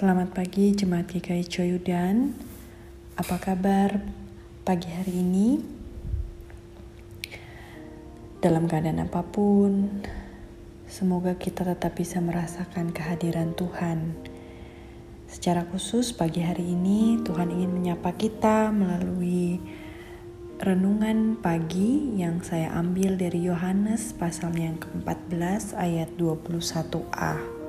Selamat pagi Jemaat GKI Coyudan. Apa kabar pagi hari ini? Dalam keadaan apa pun, semoga kita tetap bisa merasakan kehadiran Tuhan. Secara khusus pagi hari ini Tuhan ingin menyapa kita melalui renungan pagi yang saya ambil dari Yohanes pasal yang ke-14 ayat 21a.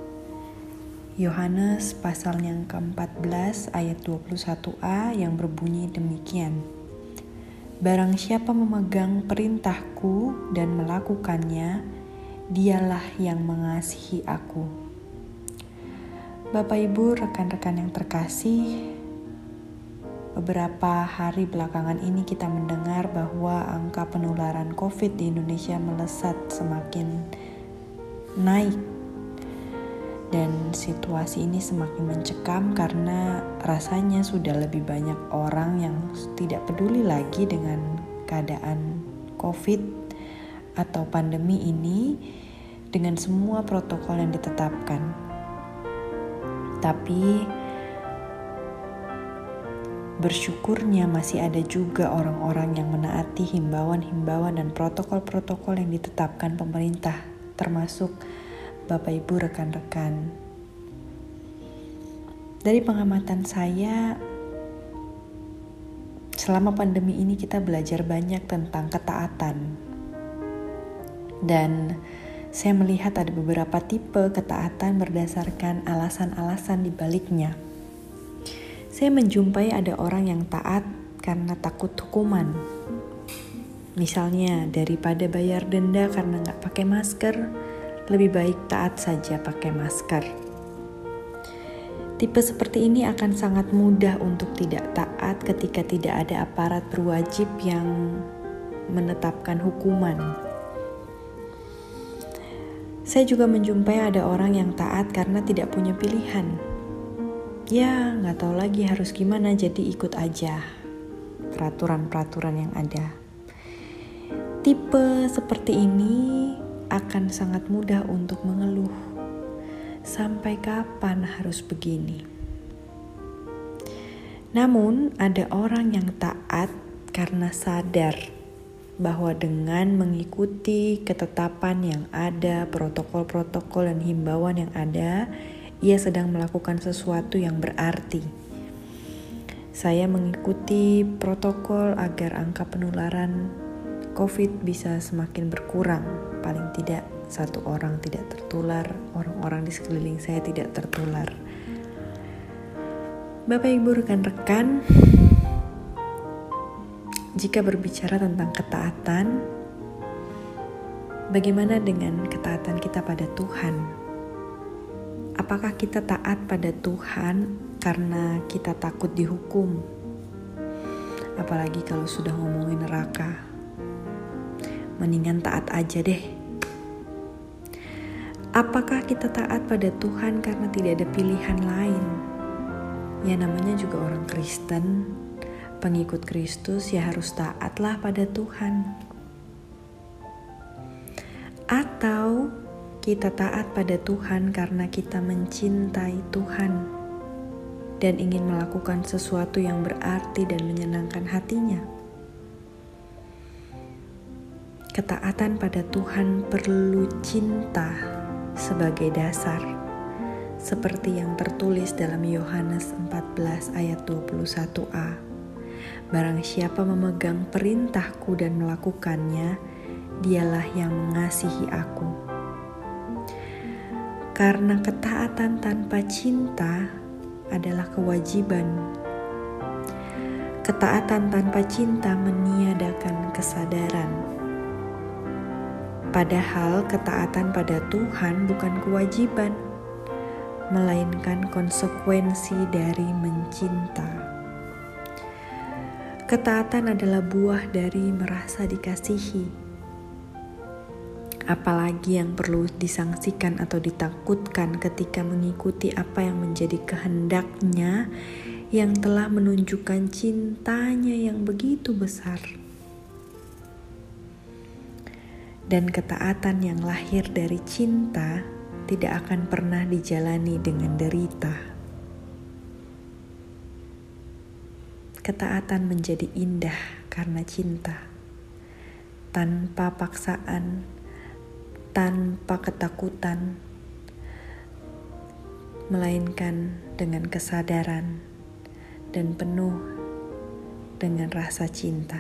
Yohanes pasal yang ke-14 ayat 21a yang berbunyi demikian. Barang siapa memegang perintahku dan melakukannya, dialah yang mengasihi aku. Bapak Ibu, rekan-rekan yang terkasih, beberapa hari belakangan ini kita mendengar bahwa angka penularan COVID di Indonesia melesat semakin naik dan situasi ini semakin mencekam karena rasanya sudah lebih banyak orang yang tidak peduli lagi dengan keadaan COVID atau pandemi ini dengan semua protokol yang ditetapkan. Tapi bersyukurnya masih ada juga orang-orang yang menaati himbauan-himbauan dan protokol-protokol yang ditetapkan pemerintah termasuk Bapak Ibu rekan-rekan. Dari pengamatan saya selama pandemi ini kita belajar banyak tentang ketaatan. Dan saya melihat ada beberapa tipe ketaatan berdasarkan alasan-alasan di baliknya. Saya menjumpai ada orang yang taat karena takut hukuman. Misalnya daripada bayar denda karena nggak pakai masker, lebih baik taat saja pakai masker. Tipe seperti ini akan sangat mudah untuk tidak taat ketika tidak ada aparat berwajib yang menetapkan hukuman. Saya juga menjumpai ada orang yang taat karena tidak punya pilihan. Ya, nggak tahu lagi harus gimana, jadi ikut aja peraturan-peraturan yang ada. Tipe seperti ini akan sangat mudah untuk mengeluh. Sampai kapan harus begini? Namun, ada orang yang taat karena sadar bahwa dengan mengikuti ketetapan yang ada, protokol-protokol dan himbauan yang ada, ia sedang melakukan sesuatu yang berarti. Saya mengikuti protokol agar angka penularan COVID bisa semakin berkurang. Paling tidak satu orang tidak tertular, orang-orang di sekeliling saya tidak tertular. Bapak Ibu rekan-rekan, jika berbicara tentang ketaatan, bagaimana dengan ketaatan kita pada Tuhan? Apakah kita taat pada Tuhan karena kita takut dihukum? Apalagi kalau sudah ngomongin neraka mendingan taat aja deh. Apakah kita taat pada Tuhan karena tidak ada pilihan lain? Ya namanya juga orang Kristen, pengikut Kristus ya harus taatlah pada Tuhan. Atau kita taat pada Tuhan karena kita mencintai Tuhan dan ingin melakukan sesuatu yang berarti dan menyenangkan hatinya. Ketaatan pada Tuhan perlu cinta sebagai dasar, seperti yang tertulis dalam Yohanes 14 ayat 21a. Barang siapa memegang perintahku dan melakukannya, dialah yang mengasihi aku. Karena ketaatan tanpa cinta adalah kewajiban. Ketaatan tanpa cinta meniadakan kesadaran Padahal ketaatan pada Tuhan bukan kewajiban, melainkan konsekuensi dari mencinta. Ketaatan adalah buah dari merasa dikasihi. Apalagi yang perlu disangsikan atau ditakutkan ketika mengikuti apa yang menjadi kehendaknya yang telah menunjukkan cintanya yang begitu besar dan ketaatan yang lahir dari cinta tidak akan pernah dijalani dengan derita. ketaatan menjadi indah karena cinta, tanpa paksaan, tanpa ketakutan, melainkan dengan kesadaran dan penuh dengan rasa cinta.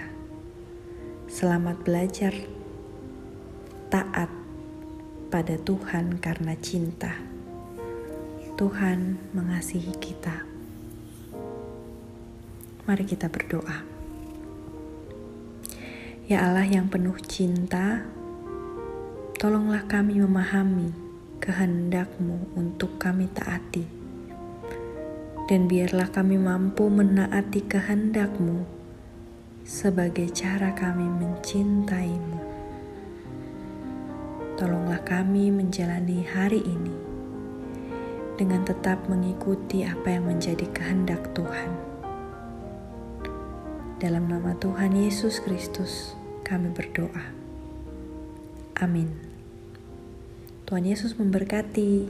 Selamat belajar taat pada Tuhan karena cinta. Tuhan mengasihi kita. Mari kita berdoa. Ya Allah yang penuh cinta, tolonglah kami memahami kehendak-Mu untuk kami taati. Dan biarlah kami mampu menaati kehendak-Mu sebagai cara kami mencintai-Mu. Tolonglah kami menjalani hari ini dengan tetap mengikuti apa yang menjadi kehendak Tuhan. Dalam nama Tuhan Yesus Kristus, kami berdoa. Amin. Tuhan Yesus memberkati.